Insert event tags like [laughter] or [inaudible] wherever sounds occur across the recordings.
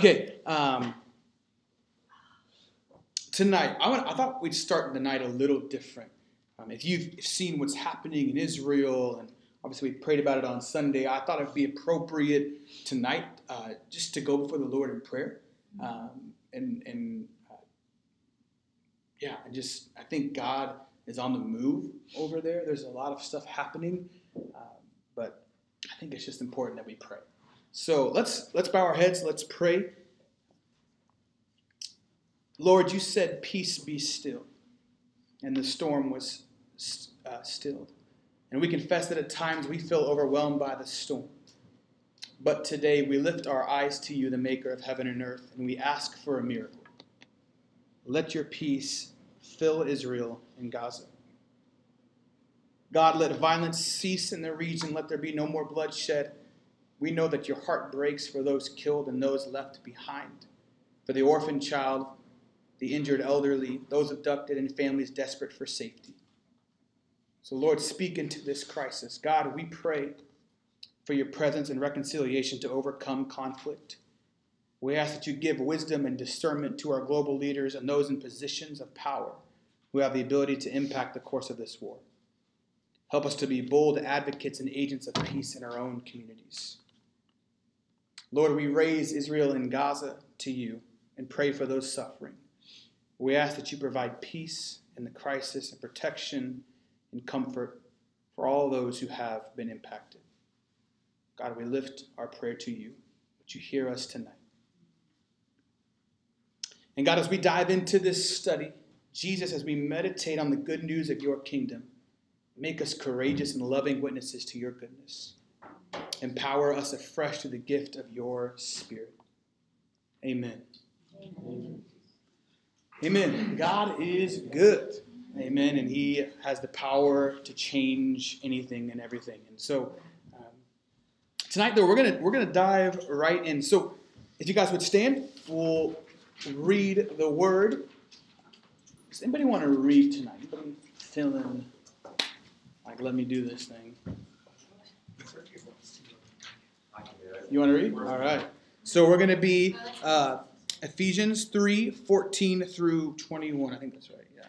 Okay, um, tonight I, want, I thought we'd start the night a little different. Um, if you've seen what's happening in Israel, and obviously we prayed about it on Sunday, I thought it'd be appropriate tonight uh, just to go before the Lord in prayer, um, and and uh, yeah, I just I think God is on the move over there. There's a lot of stuff happening, uh, but I think it's just important that we pray. So let's let's bow our heads. Let's pray. Lord, you said, "Peace be still," and the storm was uh, stilled. And we confess that at times we feel overwhelmed by the storm. But today we lift our eyes to you, the Maker of heaven and earth, and we ask for a miracle. Let your peace fill Israel and Gaza. God, let violence cease in the region. Let there be no more bloodshed. We know that your heart breaks for those killed and those left behind, for the orphan child, the injured elderly, those abducted, and families desperate for safety. So, Lord, speak into this crisis. God, we pray for your presence and reconciliation to overcome conflict. We ask that you give wisdom and discernment to our global leaders and those in positions of power who have the ability to impact the course of this war. Help us to be bold advocates and agents of peace in our own communities. Lord, we raise Israel and Gaza to you and pray for those suffering. We ask that you provide peace in the crisis and protection and comfort for all those who have been impacted. God, we lift our prayer to you. Would you hear us tonight? And God, as we dive into this study, Jesus, as we meditate on the good news of your kingdom, make us courageous and loving witnesses to your goodness. Empower us afresh to the gift of your Spirit. Amen. Amen. Amen. God is good. Amen. And He has the power to change anything and everything. And so um, tonight, though, we're gonna we're gonna dive right in. So if you guys would stand, we'll read the Word. Does anybody want to read tonight? Anybody feeling like let me do this thing? You want to read? All right. So we're going to be uh, Ephesians 3 14 through 21. I think that's right. Yeah.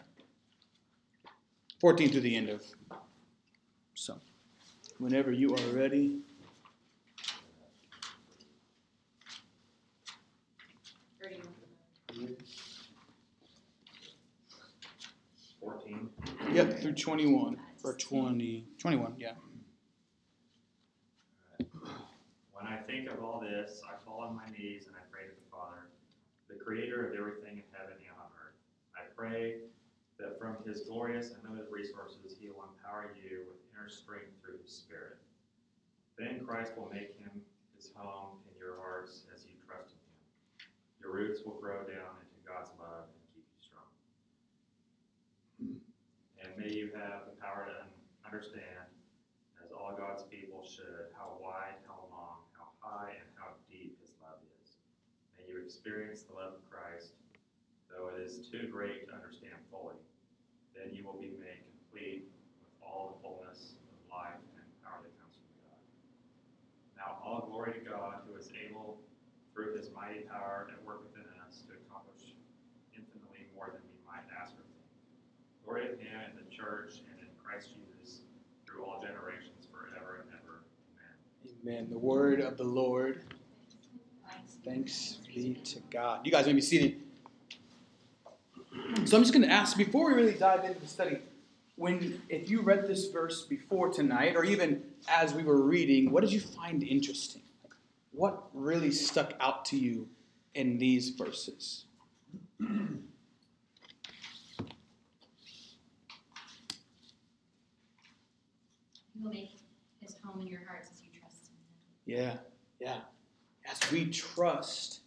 14 to the end of. So, whenever you are ready. Fourteen. Yep, through 21. Or 20. 21, yeah. When I think of all this, I fall on my knees and I pray to the Father, the creator of everything in heaven and on earth. I pray that from his glorious and limited resources, he will empower you with inner strength through his Spirit. Then Christ will make him his home in your hearts as you trust in him. Your roots will grow down into God's love and keep you strong. And may you have the power to understand, as all God's people should, how wide, how long, how high, and how deep his love is. May you experience the love of Christ, though it is too great to understand fully. Then you will be made complete with all the fullness of life and power that comes from God. Now all glory to God, who is able, through his mighty power at work within us, to accomplish infinitely more than we might ask or think. Glory to him in the church and in Christ Jesus through all generations, forever and ever. Amen. Amen. The word of the Lord. Thanks be to God. You guys may be seated. So I'm just going to ask before we really dive into the study, when if you read this verse before tonight, or even as we were reading, what did you find interesting? What really stuck out to you in these verses? He will make his home in your hearts as you trust in Yeah, yeah. As we trust,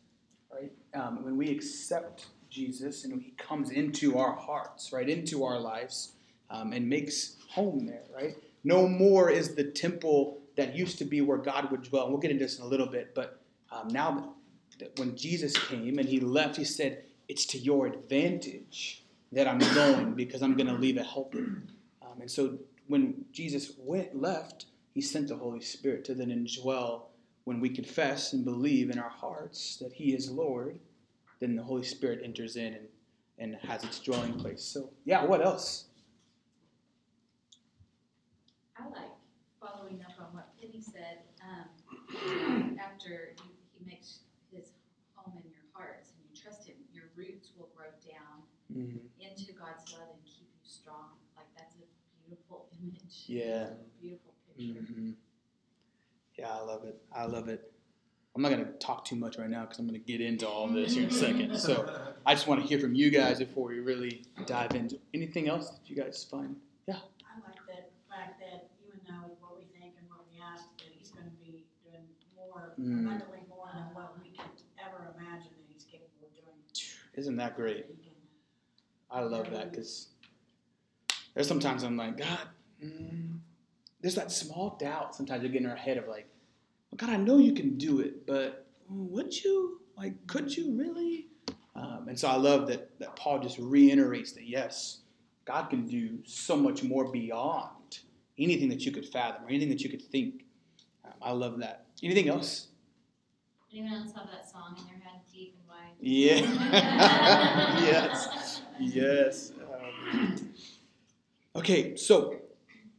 right? Um, when we accept Jesus and He comes into our hearts, right, into our lives, um, and makes home there, right? No more is the temple that used to be where God would dwell. And We'll get into this in a little bit, but um, now that, when Jesus came and He left, He said, "It's to your advantage that I'm going because I'm going to leave a helper." Um, and so when Jesus went left, He sent the Holy Spirit to then indwell when we confess and believe in our hearts that He is Lord, then the Holy Spirit enters in and, and has its dwelling place. So, yeah, what else? I like following up on what Penny said, um, after he, makes his home in your hearts and you trust him, your roots will grow down Mm-hmm. into God's love and keep you strong. Like that's a beautiful image. Yeah. A beautiful picture. hmm Yeah, I love it. I love it. I'm not going to talk too much right now because I'm going to get into all this here in a second. So I just want to hear from you guys before we really dive into anything else that you guys find. Yeah. I like that fact that even though what we think and what we ask, that he's gonna be doing more, Mm. abundantly more than what we could ever imagine that he's capable of doing. Isn't that great? I love that because there's sometimes I'm like, God, mm, there's that small doubt sometimes you get in our head of like, well, God, I know you can do it, but would you? Like, could you really? Um, and so I love that, that Paul just reiterates that yes, God can do so much more beyond anything that you could fathom or anything that you could think. Um, I love that. Anything else? Anyone else have that song in their head, deep and wide? Yeah. [laughs] yes. Yes. Um, okay, so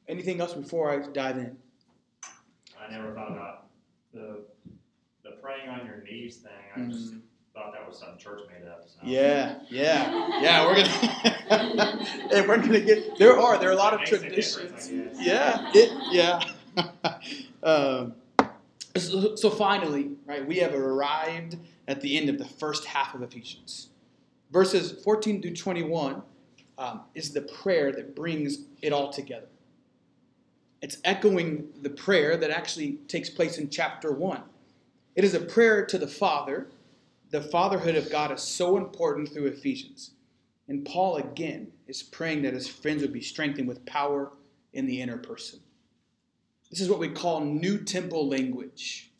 anything else before I dive in? I never thought about the the praying on your knees thing. I just Mm, thought that was something church made up. So. Yeah, yeah, yeah. We're gonna, [laughs] and we're gonna get. There are there are a lot of Makes a difference, I traditions. Yeah, it, yeah. [laughs] um, so, so finally, right, we have arrived at the end of the first half of Ephesians. Verses 14 through 21 um, is the prayer that brings it all together. It's echoing the prayer that actually takes place in chapter 1. It is a prayer to the Father. The fatherhood of God is so important through Ephesians. And Paul, again, is praying that his friends would be strengthened with power in the inner person. This is what we call new temple language.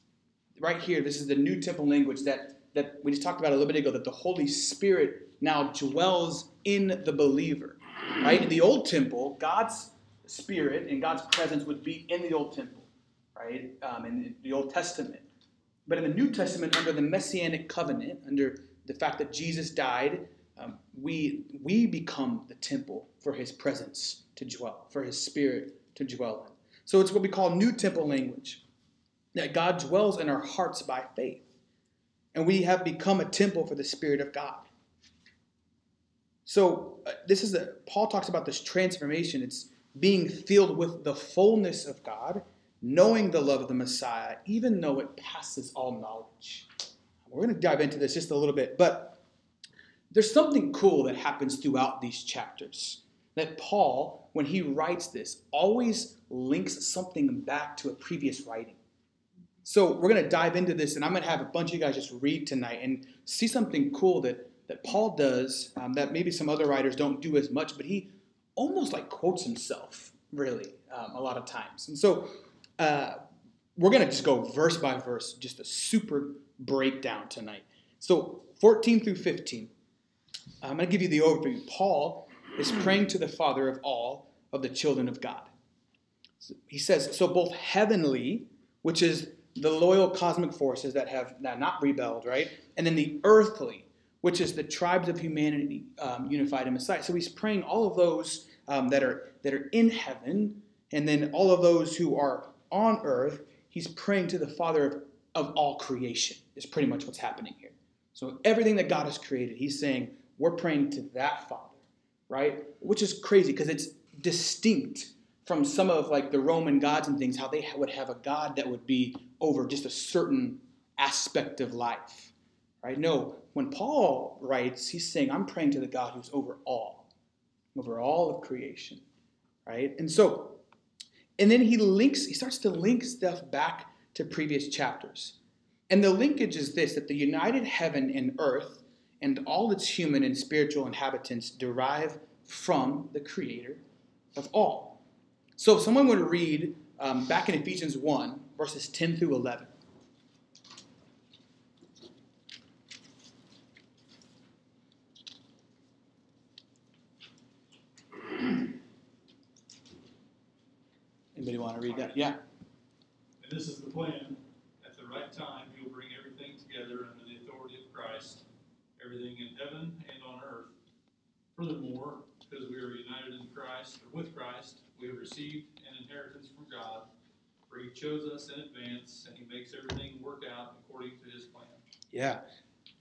Right here, this is the new temple language that, that we just talked about a little bit ago, that the Holy Spirit now dwells in the believer. Right? In the old temple, God's spirit and God's presence would be in the old temple, right? Um, in the Old Testament. But in the New Testament, under the Messianic covenant, under the fact that Jesus died, um, we, we become the temple for his presence to dwell, for his spirit to dwell in. So it's what we call new temple language that God dwells in our hearts by faith. And we have become a temple for the Spirit of God. So uh, this is a Paul talks about this transformation. It's being filled with the fullness of God, knowing the love of the Messiah, even though it passes all knowledge. We're going to dive into this just a little bit, but there's something cool that happens throughout these chapters. That Paul, when he writes this, always links something back to a previous writing. So we're going to dive into this, and I'm going to have a bunch of you guys just read tonight and see something cool that, that Paul does um, that maybe some other writers don't do as much, but he almost like quotes himself, really, um, a lot of times. And so uh, we're going to just go verse by verse, just a super breakdown tonight. So 14 through 15, I'm going to give you the overview. Paul is praying to the Father of all of the children of God. So he says, so both heavenly, which is the loyal cosmic forces that have not rebelled, right? And then the earthly, which is the tribes of humanity um, unified in Messiah. So he's praying all of those um, that are that are in heaven, and then all of those who are on earth. He's praying to the Father of, of all creation. Is pretty much what's happening here. So everything that God has created, he's saying we're praying to that Father, right? Which is crazy because it's distinct from some of like the Roman gods and things, how they would have a God that would be over just a certain aspect of life, right? No, when Paul writes, he's saying, I'm praying to the God who's over all, over all of creation, right? And so, and then he links, he starts to link stuff back to previous chapters. And the linkage is this that the united heaven and earth and all its human and spiritual inhabitants derive from the creator of all. So if someone would read um, back in Ephesians 1, verses 10 through 11. Anybody want to read that? Yeah. And this is the plan. At the right time, he'll bring everything together under the authority of Christ, everything in heaven and on earth. Furthermore, because we are united in Christ, or with Christ, we have received an inheritance from God, for he chose us in advance, and he makes everything work out according to his plan. Yeah.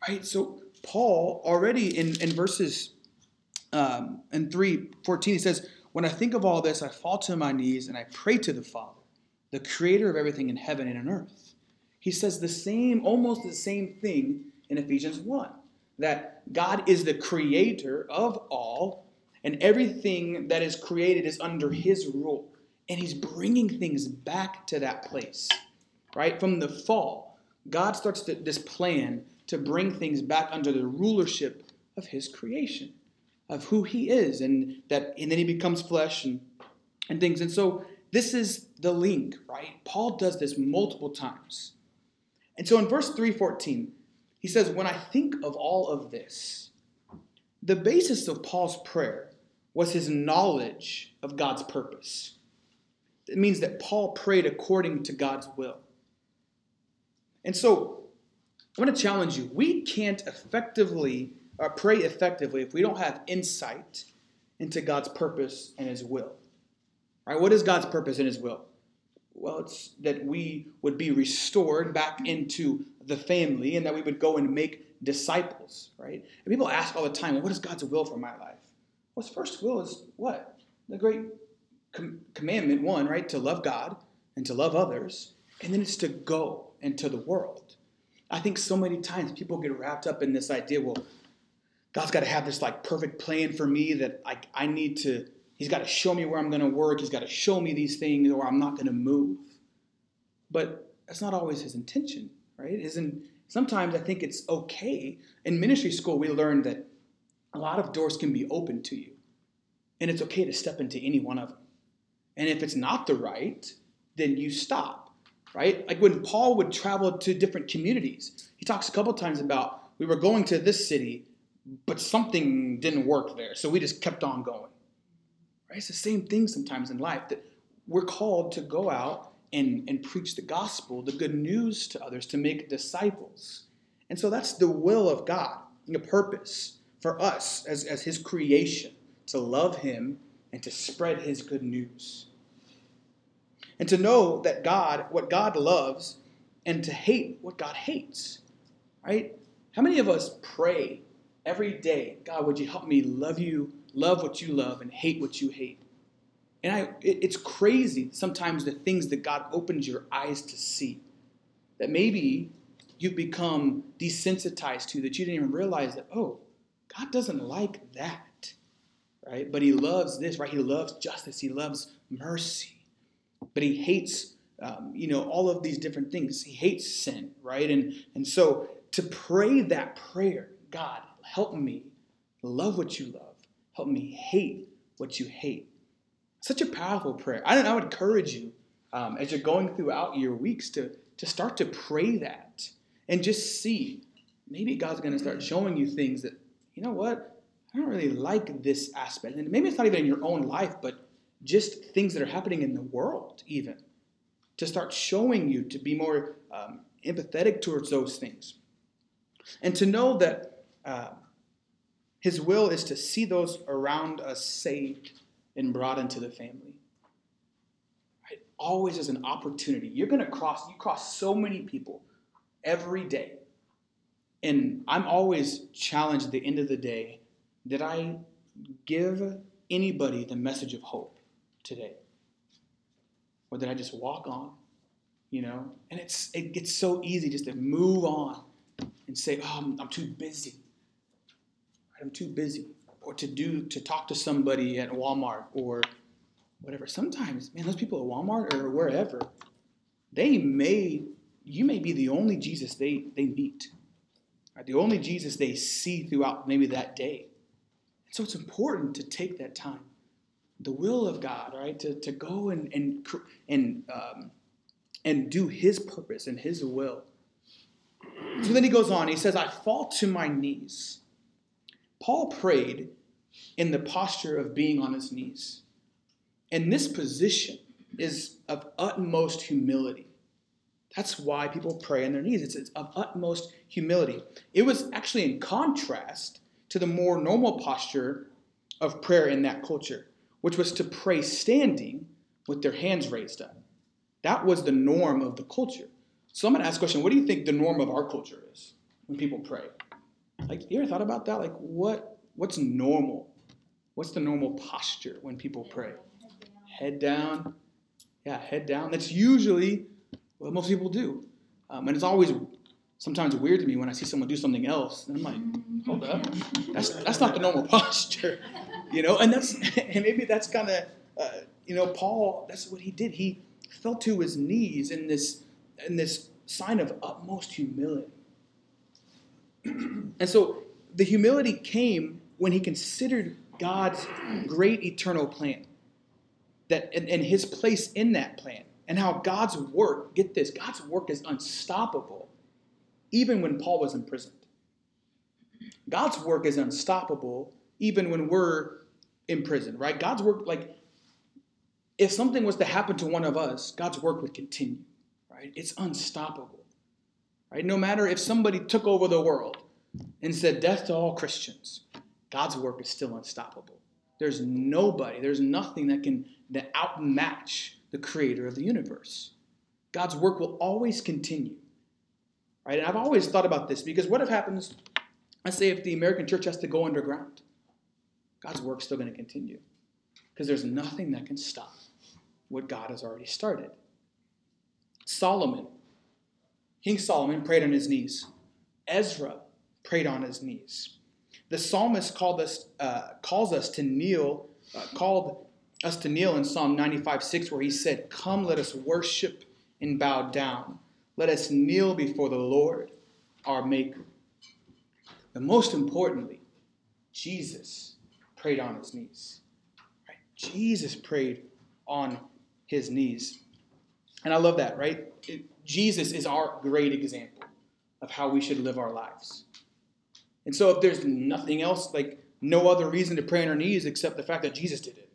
Right, so Paul already in, in verses um, in 3 14, he says, when I think of all this, I fall to my knees and I pray to the Father, the creator of everything in heaven and on earth. He says the same, almost the same thing in Ephesians 1 that God is the creator of all, and everything that is created is under his rule. And he's bringing things back to that place, right? From the fall, God starts to, this plan to bring things back under the rulership of his creation, of who he is, and that and then he becomes flesh and, and things. And so this is the link, right? Paul does this multiple times. And so in verse 314, he says, When I think of all of this, the basis of Paul's prayer was his knowledge of God's purpose. It means that Paul prayed according to God's will. And so I want to challenge you. We can't effectively Uh, pray effectively if we don't have insight into God's purpose and his will. Right? What is God's purpose and his will? Well, it's that we would be restored back into the family and that we would go and make disciples, right? And people ask all the time, well, what is God's will for my life? Well, his first will is what? The great com- commandment, one, right? To love God and to love others. And then it's to go into the world. I think so many times people get wrapped up in this idea, well, God's got to have this like perfect plan for me that I, I need to, He's got to show me where I'm going to work. He's got to show me these things or I'm not going to move. But that's not always His intention, right? Isn't sometimes I think it's okay. In ministry school, we learned that a lot of doors can be open to you, and it's okay to step into any one of them. And if it's not the right, then you stop, right? Like when Paul would travel to different communities, he talks a couple times about we were going to this city, but something didn't work there, so we just kept on going. Right? It's the same thing sometimes in life that we're called to go out and, and preach the gospel, the good news to others, to make disciples. And so that's the will of God, the purpose for us as, as His creation, to love Him and to spread His good news. And to know that God, what God loves, and to hate what God hates. Right? How many of us pray every day, God, would you help me love you, love what you love, and hate what you hate? And I, it, it's crazy sometimes the things that God opens your eyes to see that maybe you've become desensitized to that you didn't even realize that, oh, God doesn't like that, right? But He loves this, right? He loves justice, He loves mercy, but He hates, um, you know, all of these different things. He hates sin, right? And, and so to pray that prayer, God, help me love what you love, help me hate what you hate such a powerful prayer. I, I would encourage you um, as you're going throughout your weeks to, to start to pray that and just see. Maybe God's going to start showing you things that, you know what, I don't really like this aspect. And maybe it's not even in your own life, but just things that are happening in the world, even. To start showing you to be more um, empathetic towards those things. And to know that uh, His will is to see those around us saved and brought into the family. Right? Always is an opportunity. You're going to cross, you cross so many people every day. And I'm always challenged at the end of the day did I give anybody the message of hope today? Or did I just walk on? You know? And it's it gets so easy just to move on and say, oh, I'm, I'm too busy. I'm too busy or to do to talk to somebody at Walmart or whatever. Sometimes, man, those people at Walmart or wherever, they may you may be the only Jesus they they meet, right? the only Jesus they see throughout maybe that day. And So it's important to take that time, the will of God, right, to, to go and and and um, and do His purpose and His will. So then he goes on. He says, "I fall to my knees." Paul prayed in the posture of being on his knees. And this position is of utmost humility That's why people pray on their knees. It's, it's of utmost humility. It was actually in contrast to the more normal posture of prayer in that culture, which was to pray standing with their hands raised up. That was the norm of the culture. So I'm going to ask a question what do you think the norm of our culture is when people pray? Like, you ever thought about that? Like, what what's normal? What's the normal posture when people pray? Head down. Yeah, head down. That's usually what most people do. Um, and it's always sometimes weird to me when I see someone do something else. And I'm like, hold up. That's, that's not the normal [laughs] posture. You know, and that's [laughs] and maybe that's kind of uh, you know, Paul, that's what he did. He fell to his knees in this in this sign of utmost humility. And so the humility came when he considered God's great eternal plan. That and, and his place in that plan. And how God's work, get this, God's work is unstoppable, even when Paul was imprisoned. God's work is unstoppable, even when we're in prison, right? God's work, like, if something was to happen to one of us, God's work would continue, right? It's unstoppable, right? No matter if somebody took over the world and said death to all Christians, God's work is still unstoppable. There's nobody, there's nothing that can that outmatch the creator of the universe. God's work will always continue. Right? And I've always thought about this because what if happens, let's say if the American church has to go underground? God's work's still going to continue. Because there's nothing that can stop what God has already started. Solomon, King Solomon prayed on his knees. Ezra prayed on his knees. The psalmist called us, uh, calls us to kneel, uh, called us to kneel in Psalm 95 6, where he said, Come, let us worship and bow down. Let us kneel before the Lord, our Maker. And most importantly, Jesus prayed on his knees. Right? Jesus prayed on his knees. And I love that, right? It, Jesus is our great example of how we should live our lives. And so if there's nothing else, like no other reason to pray on our knees except the fact that Jesus did it.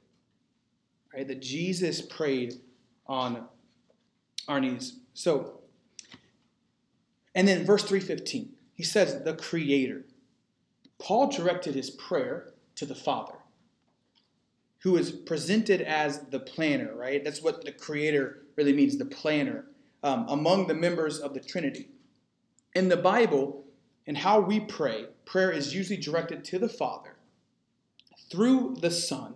Right? That Jesus prayed on our knees. So, and then verse 315, he says, the Creator. Paul directed his prayer to the Father, who is presented as the planner, right? That's what the Creator really means, the planner, um, among the members of the Trinity. In the Bible, and how we pray, prayer is usually directed to the Father through the Son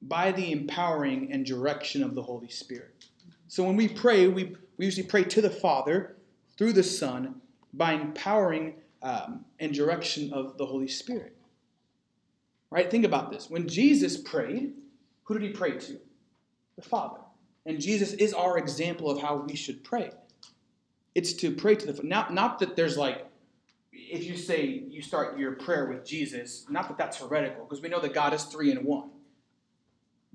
by the empowering and direction of the Holy Spirit. So when we pray, we, we usually pray to the Father through the Son by empowering um, and direction of the Holy Spirit. Right? Think about this. When Jesus prayed, who did he pray to? The Father. And Jesus is our example of how we should pray. It's to pray to the not not that there's like if you say you start your prayer with Jesus, not that that's heretical because we know that God is 3 in 1.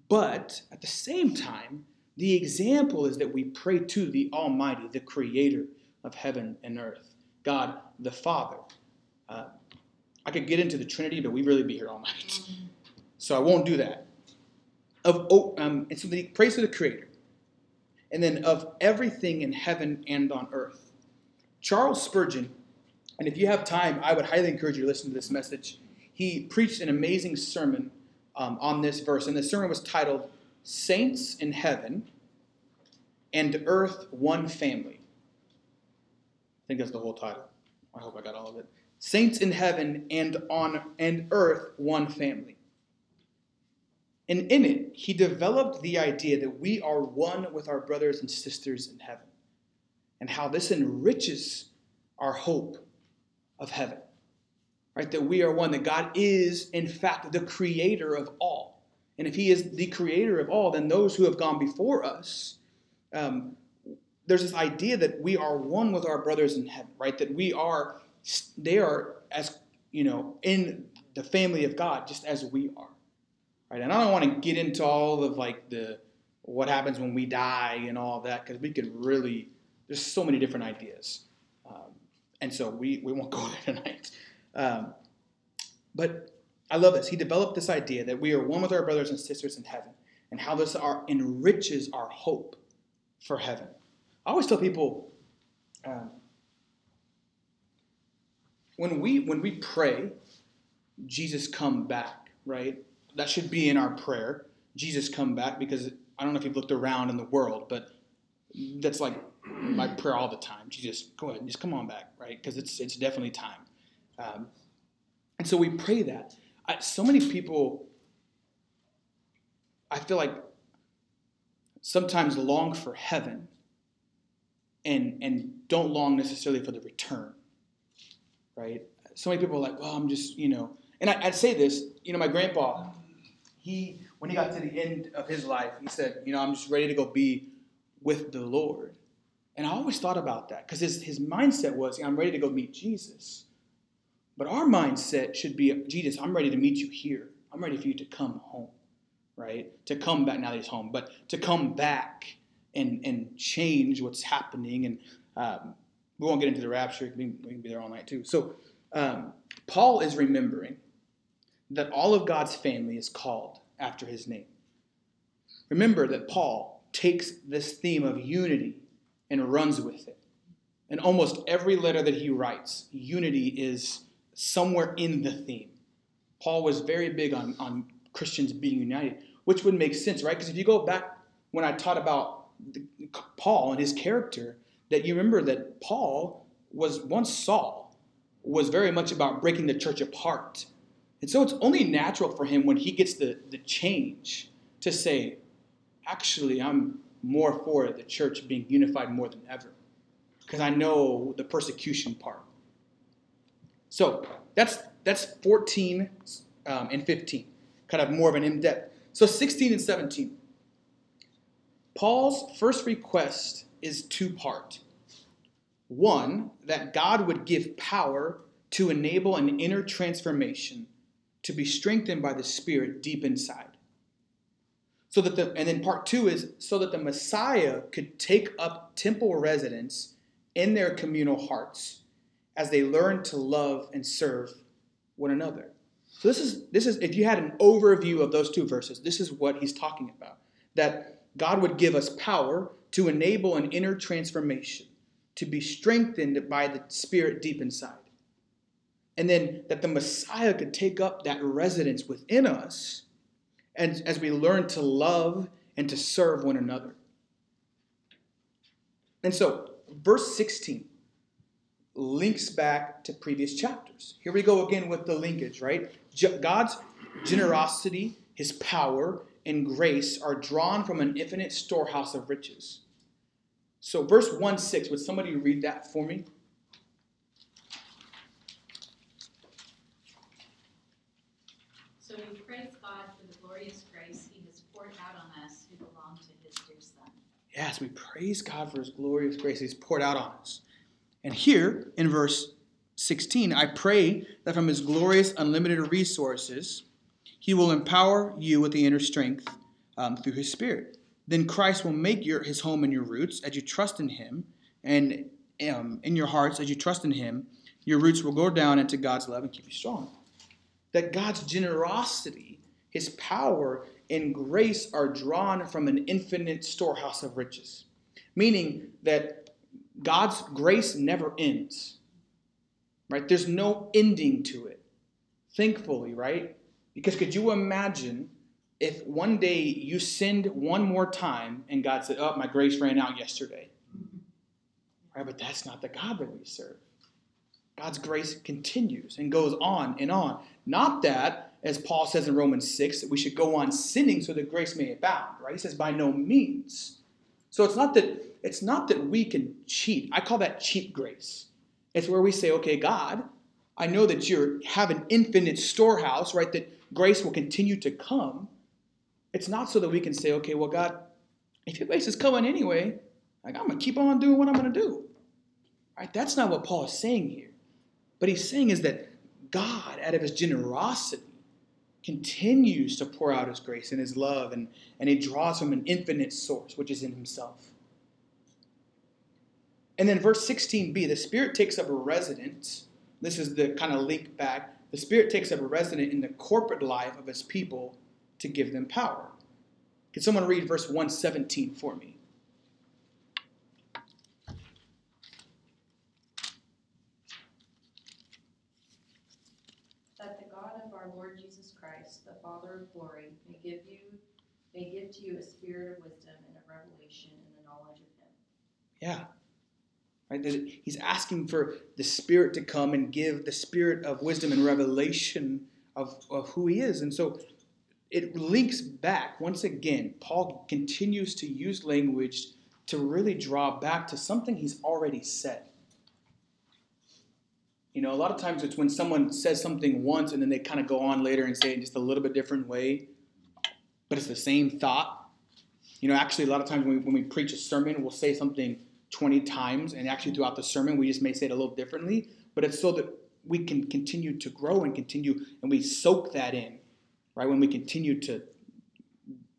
But at the same time, the example is that we pray to the Almighty, the Creator of heaven and earth, God the Father. Uh, I could get into the Trinity, but we'd really be here all night. So I won't do that. Of oh, um, and so he prays to the Creator, and then of everything in heaven and on earth. Charles Spurgeon, and if you have time, I would highly encourage you to listen to this message. He preached an amazing sermon um, on this verse, and the sermon was titled "Saints in Heaven and Earth One Family." I think that's the whole title. I hope I got all of it. Saints in heaven and on and earth one family. And in it, he developed the idea that we are one with our brothers and sisters in heaven, and how this enriches our hope of heaven. Right? That we are one, that God is, in fact, the creator of all. And if he is the creator of all, then those who have gone before us, um, there's this idea that we are one with our brothers in heaven, right? That we are, they are as, you know, in the family of God, just as we are. Right? And I don't want to get into all of like the what happens when we die and all of that because we could really there's so many different ideas, um, and so we we won't [laughs] go there tonight. Um, but I love this. He developed this idea that we are one with our brothers and sisters in heaven, and how this enriches our hope for heaven. I always tell people um, when we when we pray, Jesus come back, right? That should be in our prayer. Jesus come back because I don't know if you've looked around in the world, but that's like my prayer all the time. Jesus, go ahead, just come on back, right? Because it's it's definitely time. Um, and so we pray that. I, so many people, I feel like, sometimes long for heaven, and and don't long necessarily for the return, right? So many people are like, well, I'm just, you know, and I, I'd say this, you know, my grandpa, he when he got to the end of his life, he said, you know, I'm just ready to go be with the Lord. And I always thought about that because his, his mindset was, I'm ready to go meet Jesus. But our mindset should be, Jesus, I'm ready to meet you here. I'm ready for you to come home, right? To come back, now that he's home, but to come back and, and change what's happening. And um, we won't get into the rapture, we can, be there all night too. So um, Paul is remembering that all of God's family is called after his name. Remember that Paul takes this theme of unity and runs with it. In almost every letter that he writes, unity is somewhere in the theme. Paul was very big on, on Christians being united, which would make sense, right? Because if you go back when I taught about the, Paul and his character, that you remember that Paul was once Saul, was very much about breaking the church apart. And so it's only natural for him when he gets the, the change to say, actually, I'm more for the church being unified more than ever. Because I know the persecution part. So that's that's 14 um, and 15, kind of more of an in-depth. So 16 and 17. Paul's first request is two-part. One, that God would give power to enable an inner transformation to be strengthened by the Spirit deep inside. So that the and then part two is so that the Messiah could take up temple residence in their communal hearts as they learn to love and serve one another. So this is this is if you had an overview of those two verses, this is what he's talking about. That God would give us power to enable an inner transformation, to be strengthened by the Spirit deep inside. And then that the Messiah could take up that residence within us and as we learn to love and to serve one another. And so, verse 16 links back to previous chapters. Here we go again with the linkage, right? God's generosity, his power, and grace are drawn from an infinite storehouse of riches. So, verse 1 6, would somebody read that for me? So we praise God for the glorious grace he has poured out on us who belong to his dear Son. Yes, we praise God for his glorious grace he's poured out on us. And here in verse 16, I pray that from his glorious, unlimited resources, he will empower you with the inner strength um, through his Spirit. Then Christ will make your, his home in your roots as you trust in him, and um, in your hearts as you trust in him, your roots will go down into God's love and keep you strong. That God's generosity, his power, and grace are drawn from an infinite storehouse of riches. Meaning that God's grace never ends. Right? There's no ending to it. Thankfully, right? Because could you imagine if one day you sinned one more time and God said, Oh, my grace ran out yesterday? Right? But that's not the God that we serve. God's grace continues and goes on and on. Not that, as Paul says in Romans 6, that we should go on sinning so that grace may abound, right? He says, by no means. So it's not that it's not that we can cheat. I call that cheap grace. It's where we say, okay, God, I know that you have an infinite storehouse, right? That grace will continue to come. It's not so that we can say, okay, well, God, if your grace is coming anyway, like I'm gonna keep on doing what I'm gonna do. Right? That's not what Paul is saying here. But he's saying is that God, out of his generosity, continues to pour out his grace and his love, and, and he draws from an infinite source, which is in himself. And then verse 16b, the Spirit takes up a residence. This is the kind of link back. The Spirit takes up a resident in the corporate life of his people to give them power. Can someone read verse 117 for me? God of our Lord Jesus Christ, the Father of glory, may give you may give to you a spirit of wisdom and of revelation in the knowledge of him. Yeah. Right? He's asking for the Spirit to come and give the spirit of wisdom and revelation of, of who He is. And so it links back, once again, Paul continues to use language to really draw back to something he's already said. You know, a lot of times it's when someone says something once and then they kind of go on later and say it in just a little bit different way, but it's the same thought. You know, actually, a lot of times when we, when we preach a sermon, we'll say something 20 times, and actually throughout the sermon, we just may say it a little differently, but it's so that we can continue to grow and continue, and we soak that in, right? When we continue to,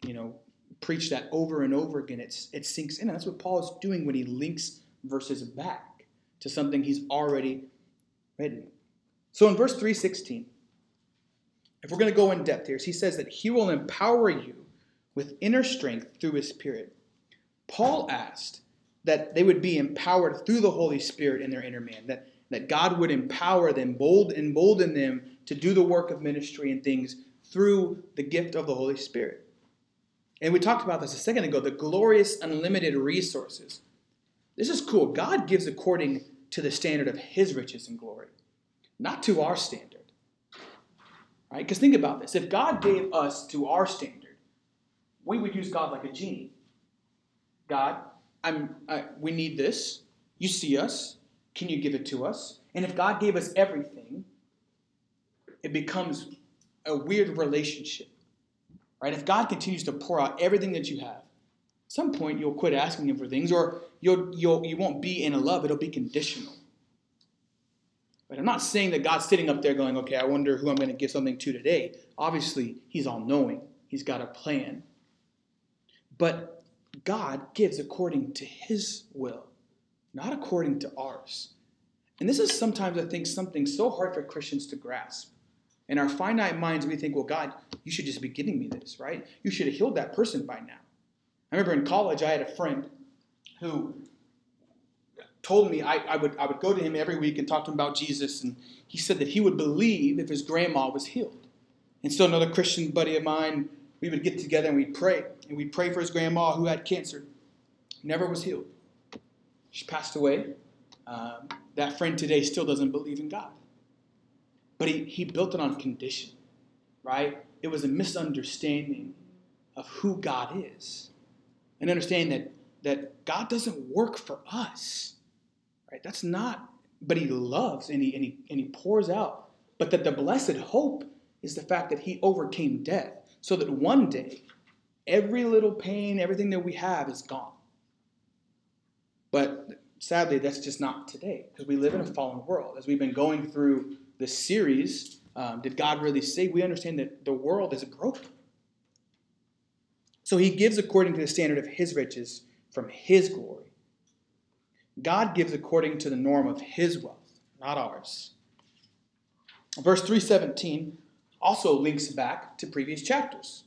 you know, preach that over and over again, it's, it sinks in. And that's what Paul is doing when he links verses back to something he's already So in verse 316, if we're going to go in depth here, he says that he will empower you with inner strength through his spirit. Paul asked that they would be empowered through the Holy Spirit in their inner man, that, that God would empower them, bold, embolden them to do the work of ministry and things through the gift of the Holy Spirit. And we talked about this a second ago the glorious, unlimited resources. This is cool. God gives according to the standard of his riches and glory, not to our standard. Right? Because think about this. If God gave us to our standard, we would use God like a genie. God, I'm, I, we need this. You see us. Can you give it to us? And if God gave us everything, it becomes a weird relationship. Right? If God continues to pour out everything that you have, some point you'll quit asking Him for things, or you'll, you'll, you won't be in a love, it'll be conditional. But I'm not saying that God's sitting up there going, okay, I wonder who I'm going to give something to today. Obviously, He's all knowing, He's got a plan. But God gives according to His will, not according to ours. And this is sometimes, I think, something so hard for Christians to grasp. In our finite minds, we think, well, God, you should just be giving me this, right? You should have healed that person by now. I remember in college, I had a friend who told me I, I, would, I would go to him every week and talk to him about Jesus, and he said that he would believe if his grandma was healed. And so another Christian buddy of mine, we would get together and we'd pray, and we'd pray for his grandma who had cancer. Never was healed. She passed away. Um, that friend today still doesn't believe in God. But he, he built it on condition, right? It was a misunderstanding of who God is. And understanding that, that God doesn't work for us, right? That's not, but he loves and he, and, he, and he pours out. But that the blessed hope is the fact that he overcame death so that one day every little pain, everything that we have is gone. But sadly, that's just not today because we live in a fallen world. As we've been going through this series, um, Did God Really Say? We understand that the world is broken. So he gives according to the standard of his riches from his glory. God gives according to the norm of his wealth, not ours. Verse 317 also links back to previous chapters.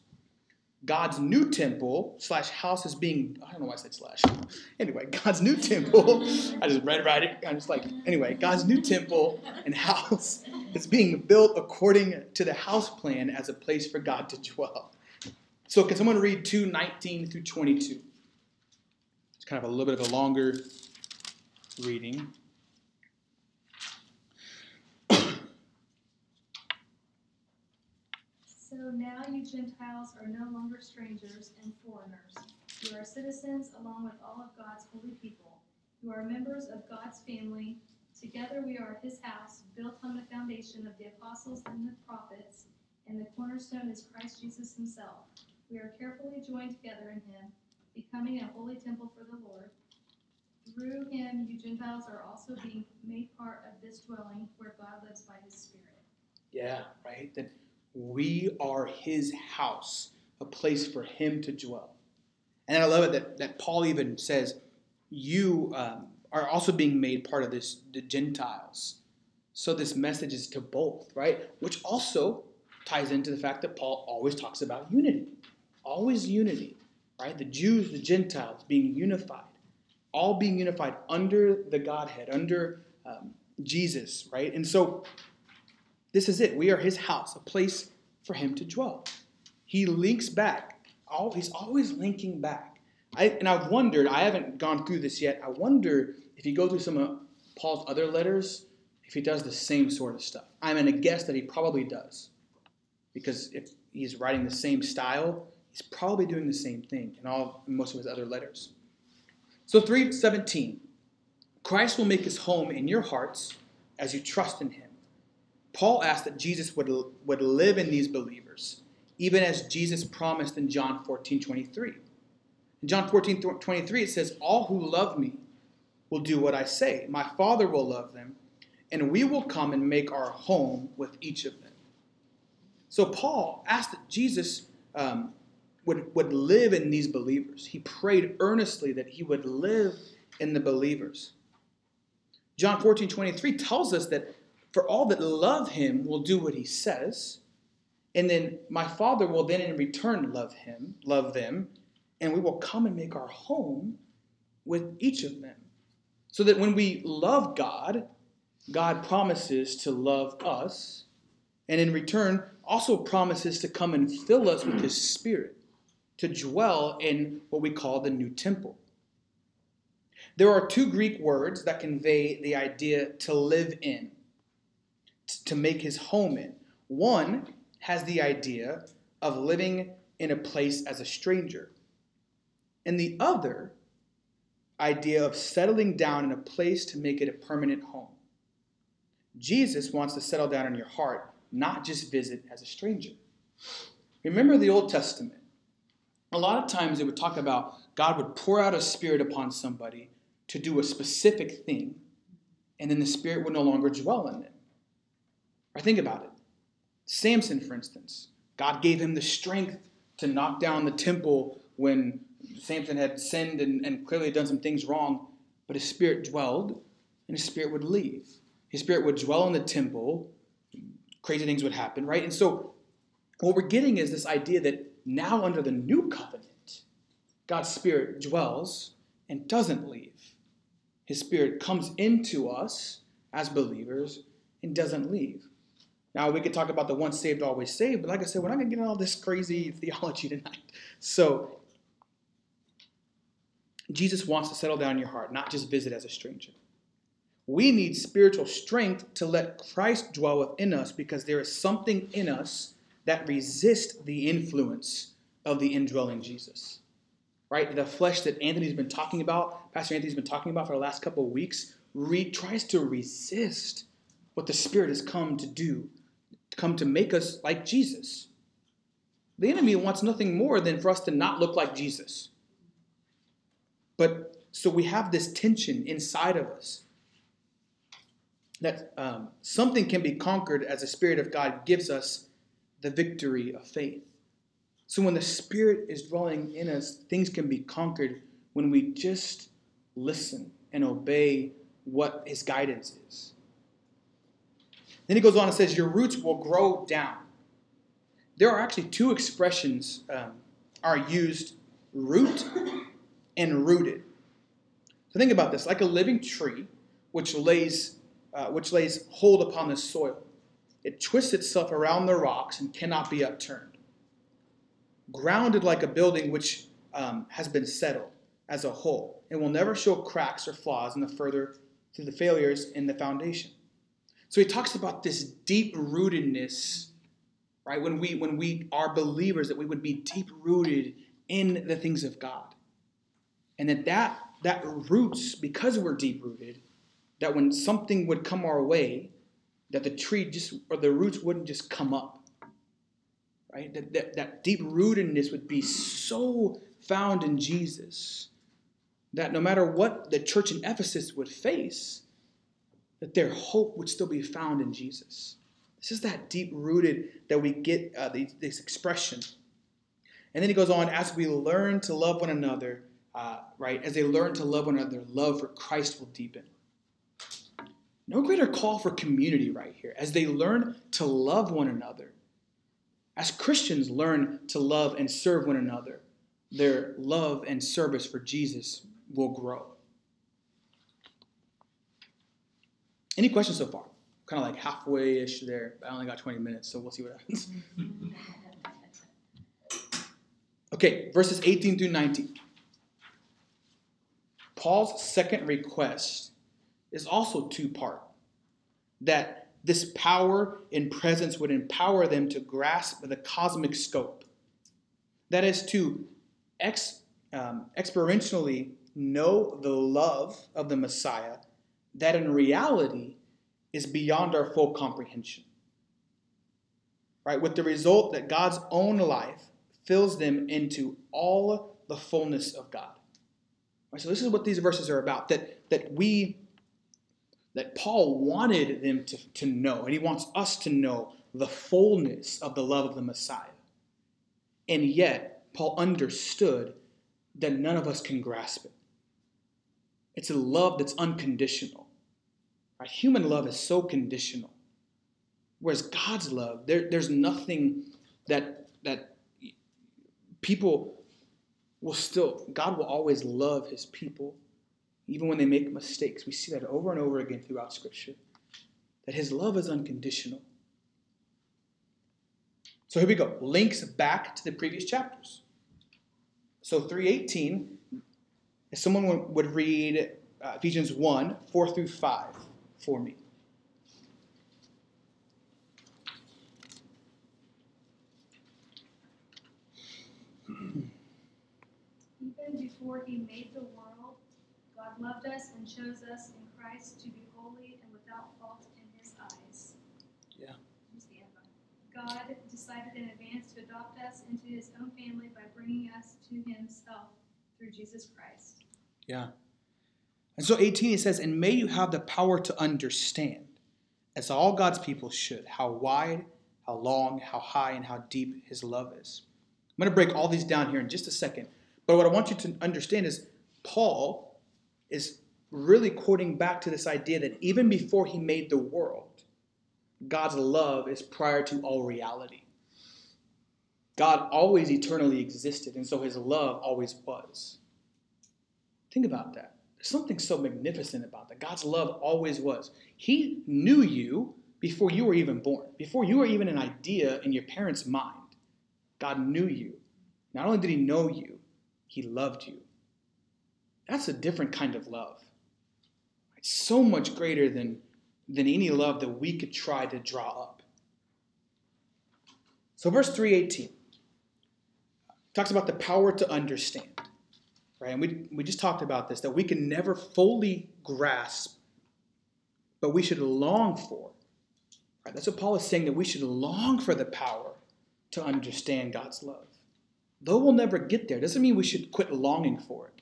God's new temple slash house is being, I don't know why I said slash. Anyway, [laughs] God's new temple, I just read right it. I'm just like, anyway, God's new temple and house [laughs] is being built according to the house plan as a place for God to dwell. So, can someone read 2 19 through 22? It's kind of a little bit of a longer reading. So now you Gentiles are no longer strangers and foreigners. You are citizens along with all of God's holy people. You are members of God's family. Together we are his house, built on the foundation of the apostles and the prophets, and the cornerstone is Christ Jesus himself. We are carefully joined together in him, becoming a holy temple for the Lord. Through him, you Gentiles are also being made part of this dwelling where God lives by his Spirit. Yeah, right? That we are his house, a place for him to dwell. And I love it that, that Paul even says, You um, are also being made part of this, the Gentiles. So this message is to both, right? Which also ties into the fact that Paul always talks about unity. Always unity, right? The Jews, the Gentiles being unified, all being unified under the Godhead, under um, Jesus, right? And so This is it. We are his house, a place for him to dwell. He links back. All, he's always linking back. I, and I've wondered, I haven't gone through this yet. I wonder if you go through some of Paul's other letters, if he does the same sort of stuff. I'm going to guess that he probably does. Because if he's writing the same style, he's probably doing the same thing in all most of his other letters. So 317. Christ will make his home in your hearts as you trust in him. Paul asked that Jesus would, would live in these believers, even as Jesus promised in John 14 23. In John 14 23, it says, All who love me will do what I say. My Father will love them, and we will come and make our home with each of them. So Paul asked that Jesus um, would, would live in these believers. He prayed earnestly that he would live in the believers. John 14 23 tells us that for all that love him will do what he says. And then my Father will then in return love him, love them, and we will come and make our home with each of them. So that when we love God, God promises to love us, and in return also promises to come and fill us with his spirit, to dwell in what we call the new temple. There are two Greek words that convey the idea to live in, to make his home in. One has the idea of living in a place as a stranger, and the other idea of settling down in a place to make it a permanent home. Jesus wants to settle down in your heart, not just visit as a stranger. Remember the Old Testament. A lot of times it would talk about God would pour out a spirit upon somebody to do a specific thing, and then the spirit would no longer dwell in them. Or think about it. Samson, for instance, God gave him the strength to knock down the temple when Samson had sinned and, and clearly done some things wrong, but his spirit dwelled and his spirit would leave. His spirit would dwell in the temple, crazy things would happen, right? And so what we're getting is this idea that now under the new covenant, God's spirit dwells and doesn't leave. His spirit comes into us as believers and doesn't leave. Now we could talk about the once saved, always saved, but like I said, we're not gonna get into all this crazy [laughs] theology tonight. So Jesus wants to settle down in your heart, not just visit as a stranger. We need spiritual strength to let Christ dwell within us because there is something in us that resist the influence of the indwelling Jesus. Right? The flesh that Anthony's been talking about, Pastor Anthony's been talking about for the last couple of weeks, re- tries to resist what the Spirit has come to do, come to make us like Jesus. The enemy wants nothing more than for us to not look like Jesus. But so we have this tension inside of us that um, something can be conquered as the Spirit of God gives us the victory of faith. So when the Spirit is dwelling in us, things can be conquered when we just listen and obey what His guidance is. Then he goes on and says, Your roots will grow down. There are actually two expressions um, are used root and rooted. So think about this like a living tree which lays, uh, which lays hold upon the soil. It twists itself around the rocks and cannot be upturned. Grounded like a building which um, has been settled as a whole. It will never show cracks or flaws in the further through the failures in the foundation. So he talks about this deep rootedness, right? When we when we are believers, that we would be deep rooted in the things of God, and that that that roots because we're deep rooted. That when something would come our way, that the tree just or the roots wouldn't just come up, right? That that, that deep rootedness would be so found in Jesus that no matter what the church in Ephesus would face, that their hope would still be found in Jesus. This is that deep rooted that we get uh, this expression. And then he goes on, as we learn to love one another, uh, right, as they learn to love one another, love for Christ will deepen. No greater call for community right here. As they learn to love one another, as Christians learn to love and serve one another, their love and service for Jesus will grow. Any questions so far? kind of like halfway ish there. I only got 20 minutes, so we'll see what happens. [laughs] Okay, verses 18 through 19. Paul's second request is also two part that this power and presence would empower them to grasp the cosmic scope. That is to ex, um, experientially know the love of the Messiah that in reality is beyond our full comprehension. Right? With the result that God's own life fills them into all the fullness of God. Right? So this is what these verses are about. That that we that Paul wanted them to, to know, and he wants us to know the fullness of the love of the Messiah. And yet, Paul understood that none of us can grasp it. It's a love that's unconditional. Right? Human love is so conditional. Whereas God's love, there, there's nothing that that people will still, God will always love his people, even when they make mistakes. We see that over and over again throughout Scripture. That his love is unconditional. So here we go. Links back to the previous chapters. So 318, if someone would read uh, Ephesians 1, 4 through 5 for me. Even before he made the loved us and chose us in Christ to be holy and without fault in his eyes. Yeah. Here's the end line. God decided in advance to adopt us into his own family by bringing us to himself through Jesus Christ. Yeah. And so 18 it says, And may you have the power to understand, as all God's people should, how wide, how long, how high, and how deep his love is. I'm going to break all these down here in just a second. But what I want you to understand is Paul is really quoting back to this idea that even before he made the world, God's love is prior to all reality. God always eternally existed, and so his love always was. Think about that. There's something so magnificent about that. God's love always was. He knew you before you were even born, before you were even an idea in your parents' mind. God knew you. Not only did he know you, he loved you. That's a different kind of love. So much greater than, than any love that we could try to draw up. So verse 318 talks about the power to understand. Right? And we, we just talked about this, that we can never fully grasp, but we should long for. Right? That's what Paul is saying, that we should long for the power to understand God's love. Though we'll never get there, doesn't mean we should quit longing for it.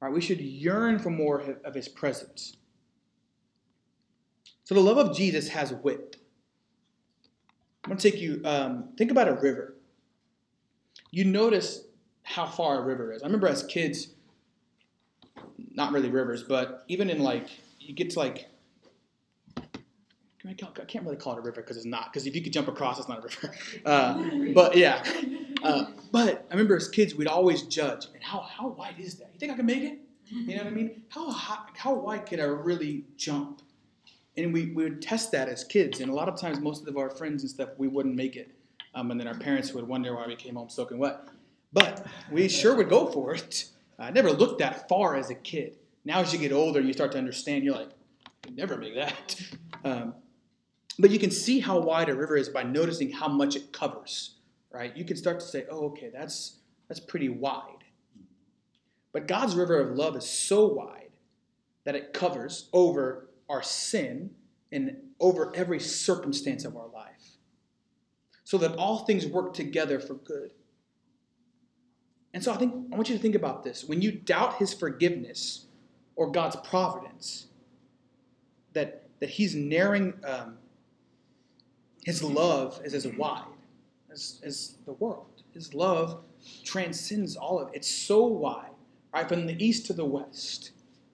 Right? We should yearn for more of his presence. So the love of Jesus has width. I'm going to take you, um, think about a river. You notice how far a river is. I remember as kids, not really rivers, but even in like, you get to like, I can't really call it a river because it's not, because if you could jump across, it's not a river. [laughs] Uh, but yeah. Uh, but I remember as kids, we'd always judge, and how, how wide is that? You think I can make it? You know what I mean? How, high, how wide could I really jump? And we, we would test that as kids, and a lot of times, most of our friends and stuff, we wouldn't make it. Um, and then our parents would wonder why we came home soaking wet. But we sure would go for it. I never looked that far as a kid. Now, as you get older, you start to understand. You're like, I could never make that. [laughs] Um, but you can see how wide a river is by noticing how much it covers, right? You can start to say, "Oh, okay, that's that's pretty wide." But God's river of love is so wide that it covers over our sin and over every circumstance of our life, so that all things work together for good. And so I think I want you to think about this. When you doubt his forgiveness or God's providence, that, that he's narrowing um, his love is as wide as, as the world. His love transcends all of it. It's so wide, right? From the east to the west,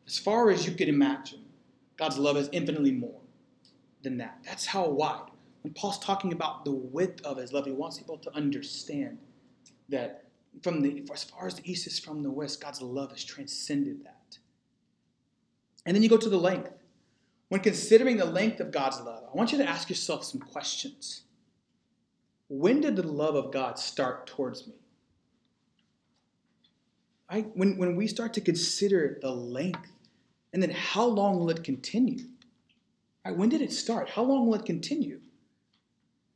as far as you could imagine, God's love is infinitely more than that. That's how wide. When Paul's talking about the width of his love, he wants people to understand that from the as far as the east is from the west, God's love has transcended that. And then you go to the length. When considering the length of God's love, I want you to ask yourself some questions. When did the love of God start towards me? I, when, when we start to consider the length, and then how long will it continue? Right, when did it start? How long will it continue?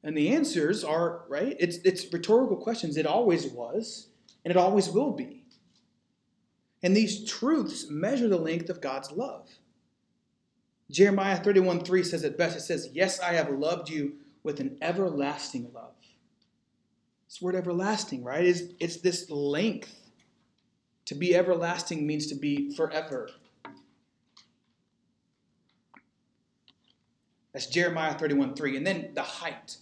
And the answers are, right? It's, it's rhetorical questions. It always was, and it always will be. And these truths measure the length of God's love. Jeremiah 31 3 says it best. It says, Yes, I have loved you with an everlasting love. This word everlasting, right? Is it's this length. To be everlasting means to be forever. That's Jeremiah 31 3. And then the height.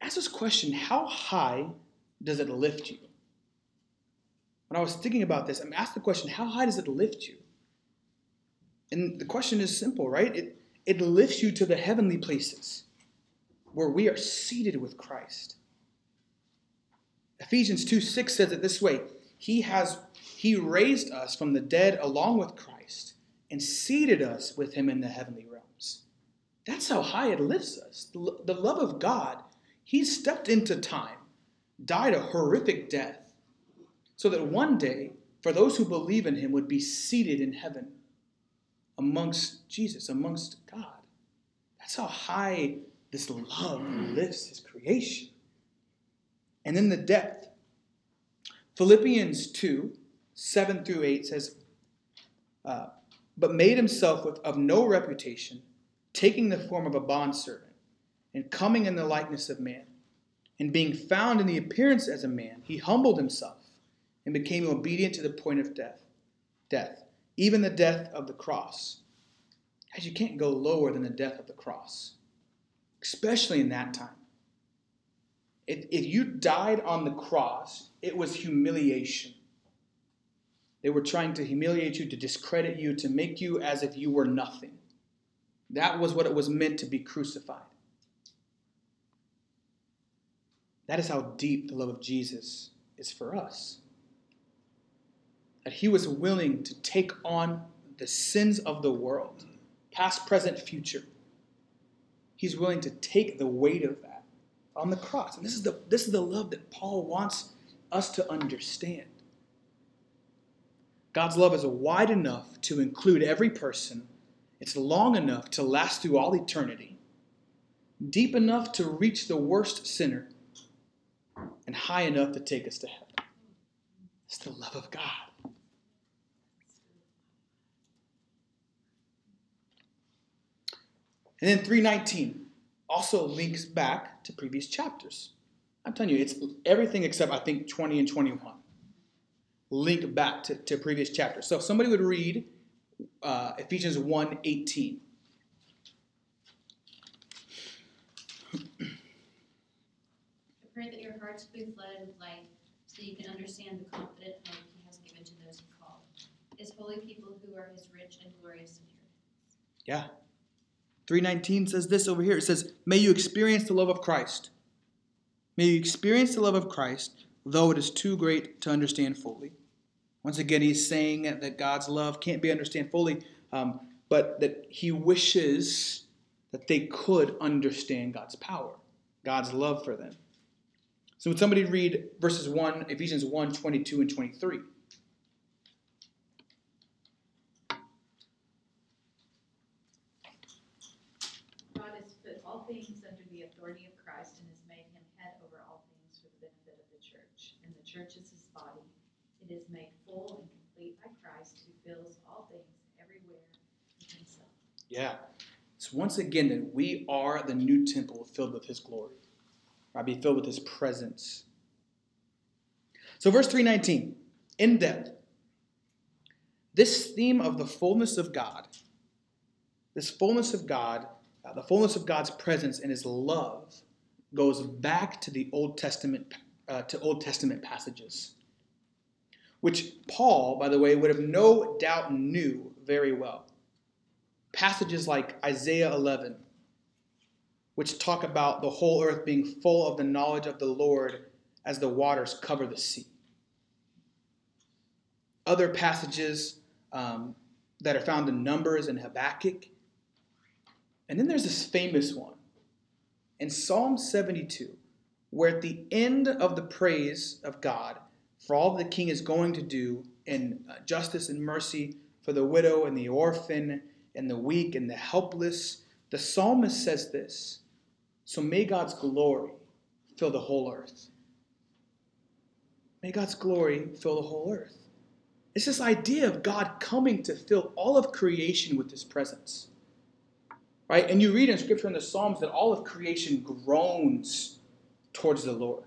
Ask this question how high does it lift you? When I was thinking about this, I'm asked the question how high does it lift you? And the question is simple, right? It, it lifts you to the heavenly places where we are seated with Christ. Ephesians 2 6 says it this way He has He raised us from the dead along with Christ and seated us with Him in the heavenly realms. That's how high it lifts us. The, the love of God, He stepped into time, died a horrific death, so that one day, for those who believe in Him, would be seated in heaven amongst Jesus, amongst God. That's how high this love lifts His creation. And then the depth. Philippians 2 7 through 8 says, uh, But made himself with, of no reputation, taking the form of a bondservant, and coming in the likeness of man. And being found in the appearance as a man, he humbled himself and became obedient to the point of death. Death, even the death of the cross. As you can't go lower than the death of the cross, especially in that time. If, if you died on the cross, it was humiliation. They were trying to humiliate you, to discredit you, to make you as if you were nothing. That was what it was meant to be crucified. That is how deep the love of Jesus is for us. That he was willing to take on the sins of the world, past, present, future. He's willing to take the weight of that on the cross. And this is the, this is the love that Paul wants us to understand. God's love is wide enough to include every person, it's long enough to last through all eternity, deep enough to reach the worst sinner, and high enough to take us to heaven. It's the love of God. And then 319 also links back to previous chapters. I'm telling you, it's everything except I think 20 and 21 link back to, to previous chapters. So if somebody would read uh, Ephesians 1 18. I pray that your hearts be flooded with light, so you can understand the confident hope he has given to those he called, his holy people who are his rich and glorious inheritance. Yeah. 319 says this over here. It says, May you experience the love of Christ. May you experience the love of Christ, though it is too great to understand fully. Once again, he's saying that God's love can't be understood fully, um, but that he wishes that they could understand God's power, God's love for them. So would somebody read verses 1, Ephesians 1, 22 and 23? God has put all things under the authority of Christ and has made him head over all things for the benefit of the church. Is his body. It is made full and complete by Christ who fills all things everywhere with himself. Yeah. So once again, that we are the new temple filled with his glory. Right? Be filled with his presence. So verse 319, in depth. This theme of the fullness of God, this fullness of God, uh, the fullness of God's presence and his love goes back to the Old Testament uh, to Old Testament passages. Which Paul, by the way, would have no doubt knew very well passages like Isaiah 11, which talk about the whole earth being full of the knowledge of the Lord as the waters cover the sea. Other passages um, that are found in Numbers and Habakkuk. And then there's this famous one in Psalm 72, where at the end of the praise of God for all the king is going to do in uh, justice and mercy for the widow and the orphan and the weak and the helpless, the psalmist says this So may God's glory fill the whole earth. May God's glory fill the whole earth. It's this idea of God coming to fill all of creation with his presence. Right? And you read in scripture in the Psalms that all of creation groans towards the Lord.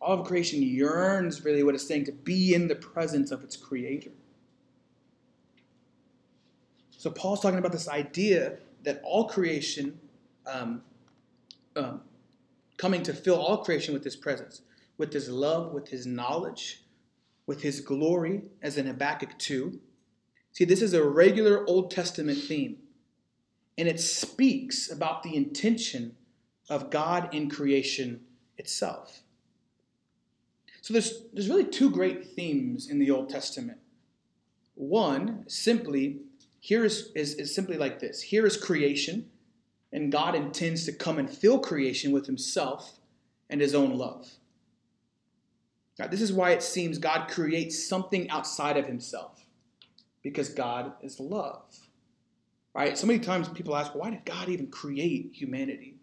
All of creation yearns, really, what it's saying, to be in the presence of its creator. So Paul's talking about this idea that all creation, um, um, coming to fill all creation with his presence, with his love, with his knowledge, with his glory, as in Habakkuk 2. See, this is a regular Old Testament theme, and it speaks about the intention of God in creation itself. So there's, there's really two great themes in the Old Testament. One, simply, here is, is, is simply like this here is creation, and God intends to come and fill creation with himself and his own love. Now, this is why it seems God creates something outside of himself, because God is love. Right? So many times people ask, why did God even create humanity?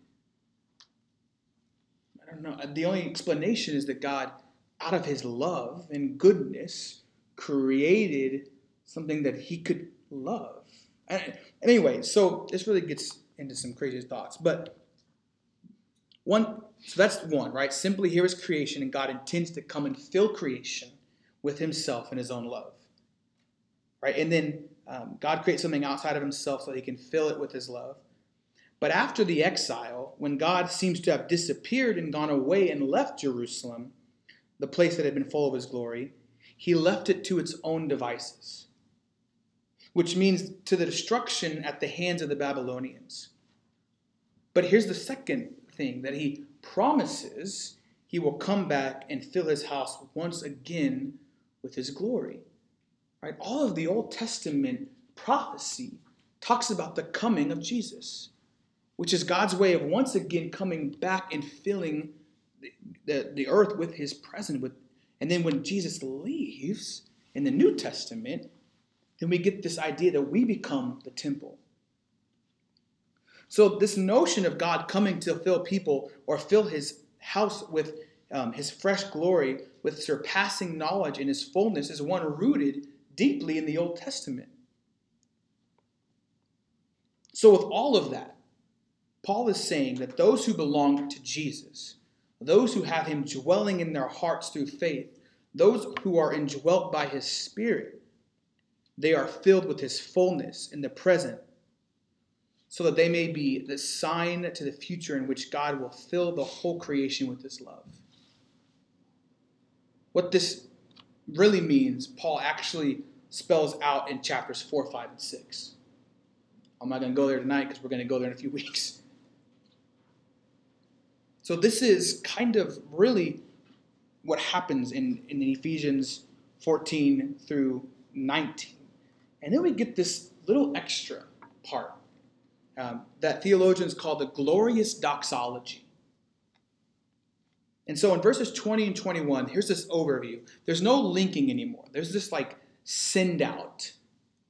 Don't know. The only explanation is that God, out of his love and goodness, created something that he could love. Anyway, so this really gets into some crazy thoughts. But one, so that's one, right? Simply here is creation, and God intends to come and fill creation with himself and his own love. Right? And then um, God creates something outside of himself so he can fill it with his love. But after the exile, when God seems to have disappeared and gone away and left Jerusalem, the place that had been full of his glory, he left it to its own devices, which means to the destruction at the hands of the Babylonians. But here's the second thing that he promises he will come back and fill his house once again with his glory. Right? All of the Old Testament prophecy talks about the coming of Jesus, which is God's way of once again coming back and filling the, the, the earth with his presence. With, and then when Jesus leaves in the New Testament, then we get this idea that we become the temple. So, this notion of God coming to fill people or fill his house with um, his fresh glory, with surpassing knowledge in his fullness, is one rooted deeply in the Old Testament. So, with all of that, Paul is saying that those who belong to Jesus, those who have him dwelling in their hearts through faith, those who are indwelt by his Spirit, they are filled with his fullness in the present, so that they may be the sign to the future in which God will fill the whole creation with his love. What this really means, Paul actually spells out in chapters 4, 5, and 6. I'm not going to go there tonight because we're going to go there in a few [laughs] weeks. So, this is kind of really what happens in, in Ephesians 14 through 19. And then we get this little extra part um, that theologians call the glorious doxology. And so in verses 20 and 21, here's this overview. There's no linking anymore. There's this like send out,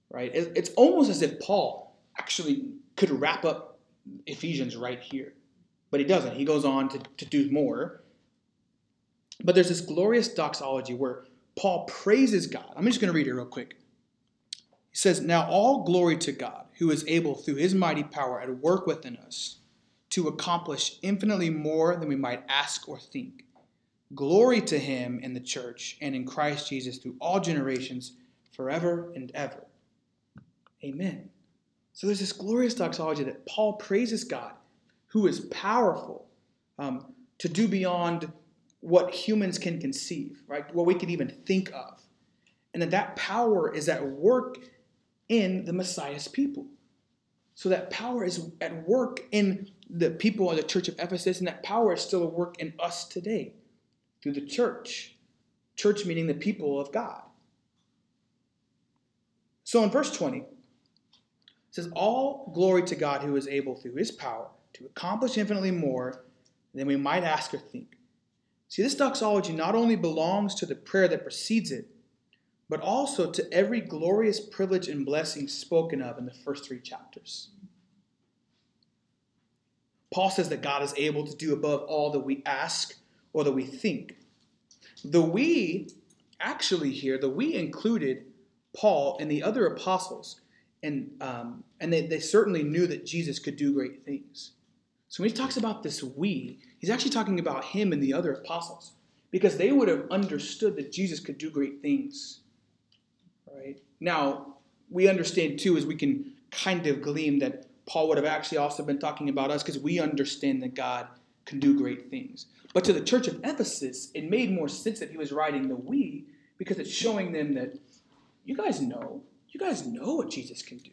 right? It's almost as if Paul actually could wrap up Ephesians right here. But he doesn't. He goes on to, to do more. But there's this glorious doxology where Paul praises God. I'm just going to read it real quick. He says, Now all glory to God, who is able through his mighty power at work within us to accomplish infinitely more than we might ask or think. Glory to him in the church and in Christ Jesus through all generations, forever and ever. Amen. So there's this glorious doxology that Paul praises God, who is powerful um, to do beyond what humans can conceive, right? What we can even think of. And that that power is at work in the Messiah's people. So that power is at work in the people of the church of Ephesus, and that power is still at work in us today through the church. Church meaning the people of God. So in verse 20, it says, All glory to God who is able through his power to accomplish infinitely more than we might ask or think. See, this doxology not only belongs to the prayer that precedes it, but also to every glorious privilege and blessing spoken of in the first three chapters. Paul says that God is able to do above all that we ask or that we think. The we, actually, here, the we included Paul and the other apostles, and, um, and they, they certainly knew that Jesus could do great things. So when he talks about this we, he's actually talking about him and the other apostles because they would have understood that Jesus could do great things. Right? Now, we understand too, as we can kind of glean that Paul would have actually also been talking about us because we understand that God can do great things. But to the church of Ephesus, it made more sense that he was writing the we because it's showing them that you guys know, you guys know what Jesus can do.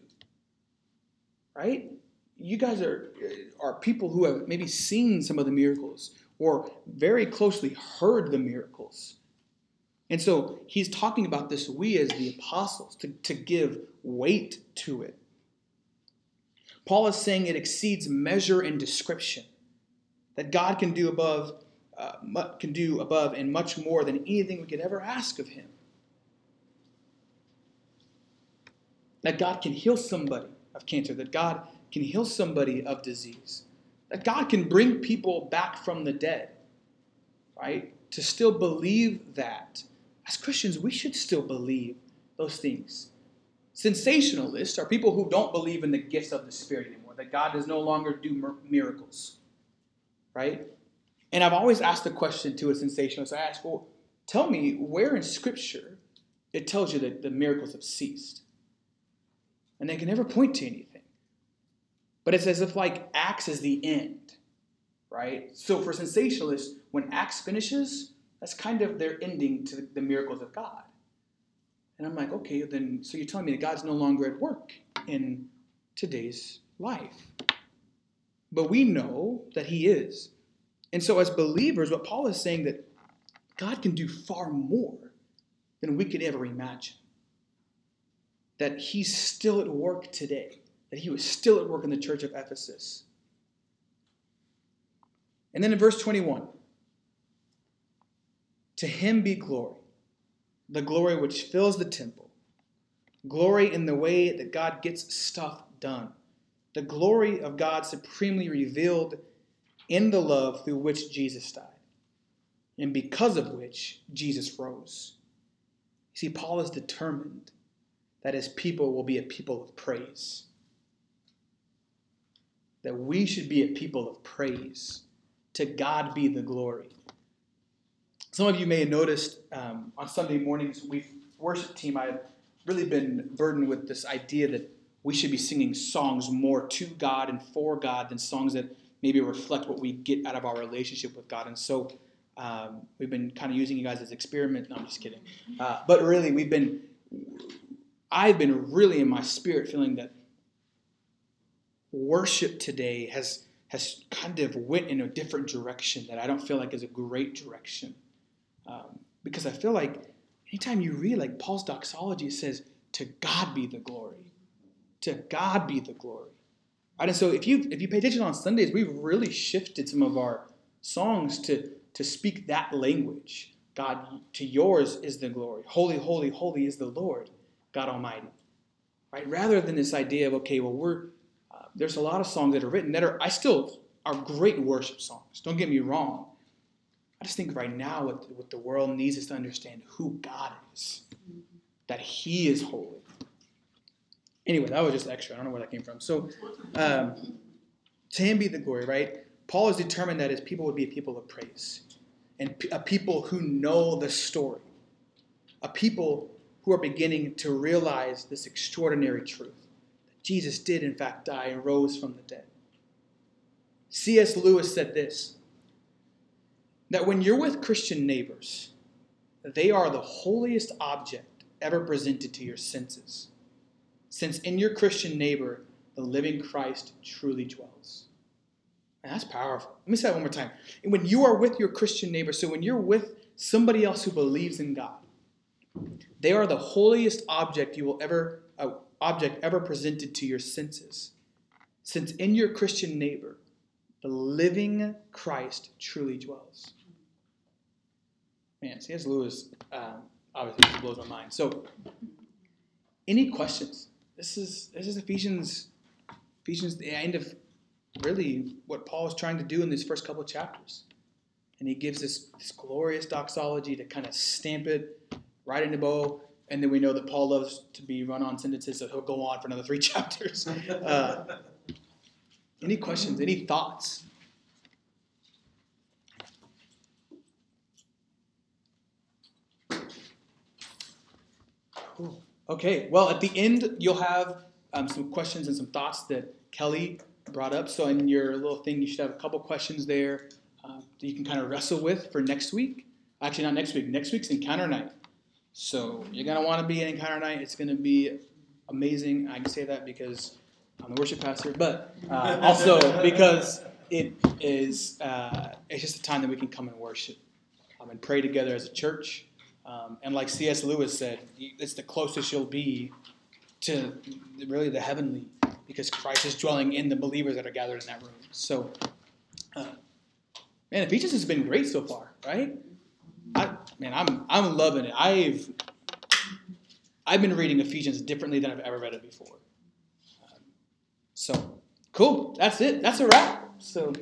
Right? You guys are are people who have maybe seen some of the miracles or very closely heard the miracles. And so he's talking about this we as the apostles to, to give weight to it. Paul is saying it exceeds measure and description. That God can do above, uh, can do above and much more than anything we could ever ask of Him. That God can heal somebody of cancer. That God can heal somebody of disease. That God can bring people back from the dead. Right? To still believe that. As Christians, we should still believe those things. Cessationists are people who don't believe in the gifts of the Spirit anymore, that God does no longer do miracles, right? And I've always asked the question to a cessationist I ask, well, tell me where in Scripture it tells you that the miracles have ceased. And they can never point to anything. But it's as if like Acts is the end, right? So for cessationists, when Acts finishes, that's kind of their ending to the miracles of God. And I'm like, okay, then, so you're telling me that God's no longer at work in today's life. But we know that He is. And so, as believers, what Paul is saying that God can do far more than we could ever imagine. That He's still at work today, that He was still at work in the church of Ephesus. And then in verse 21, to Him be glory the glory which fills the temple, glory in the way that God gets stuff done, the glory of God supremely revealed in the love through which Jesus died, and because of which Jesus rose. See, Paul is determined that his people will be a people of praise. That we should be a people of praise. To God be the glory. Some of you may have noticed um, on Sunday mornings, we worship team. I've really been burdened with this idea that we should be singing songs more to God and for God than songs that maybe reflect what we get out of our relationship with God. And so um, we've been kind of using you guys as experiment. No, I'm just kidding. Uh, but really, we've been. I've been really in my spirit feeling that worship today has has kind of went in a different direction that I don't feel like is a great direction. Um, because I feel like anytime you read like Paul's doxology, it says, "To God be the glory." To God be the glory. Right? And so if you if you pay attention on Sundays, we've really shifted some of our songs to to speak that language. God, to yours is the glory. Holy, holy, holy is the Lord, God Almighty. Right? Rather than this idea of okay, well, we're there's a lot of songs that are written that are I still are great worship songs. Don't get me wrong. I just think right now what, what the world needs is to understand who God is, that He is holy. Anyway, that was just extra. I don't know where that came from. So, um, to Him be the glory, right? Paul is determined that his people would be a people of praise and a people who know the story, a people who are beginning to realize this extraordinary truth Jesus did, in fact, die and rose from the dead. C.S. Lewis said this that when you're with Christian neighbors, they are the holiest object ever presented to your senses, since in your Christian neighbor, the living Christ truly dwells. And that's powerful. Let me say that one more time. when you are with your Christian neighbor, so when you're with somebody else who believes in God, they are the holiest object you will ever, uh, object ever presented to your senses, since in your Christian neighbor, the living Christ truly dwells. Man, C.S. Lewis um, obviously blows my mind. So, any questions? This is this is Ephesians, Ephesians, the end of really what Paul is trying to do in these first couple of chapters, and he gives this, this glorious doxology to kind of stamp it right in the bow. And then we know that Paul loves to be run on sentences, so he'll go on for another three [laughs] chapters. Uh, any questions? Any thoughts? Cool. Okay, well, at the end, you'll have um, some questions and some thoughts that Kelly brought up. So, in your little thing, you should have a couple questions there uh, that you can kind of wrestle with for next week. Actually, not next week. Next week's encounter night. So, you're to want to be at encounter night. It's to be amazing. I can say that because I'm the worship pastor, but uh, also because it is uh, it's just a time that we can come and worship um, and pray together as a church. Um, and like C.S. Lewis said, it's the closest you'll be to really the heavenly because Christ is dwelling in the believers that are gathered in that room. So, uh, man, Ephesians has been great so far, right? I, man, I'm I'm loving it. I've I've been reading Ephesians differently than I've ever read it before. Um, so, cool. That's it. That's a wrap. So.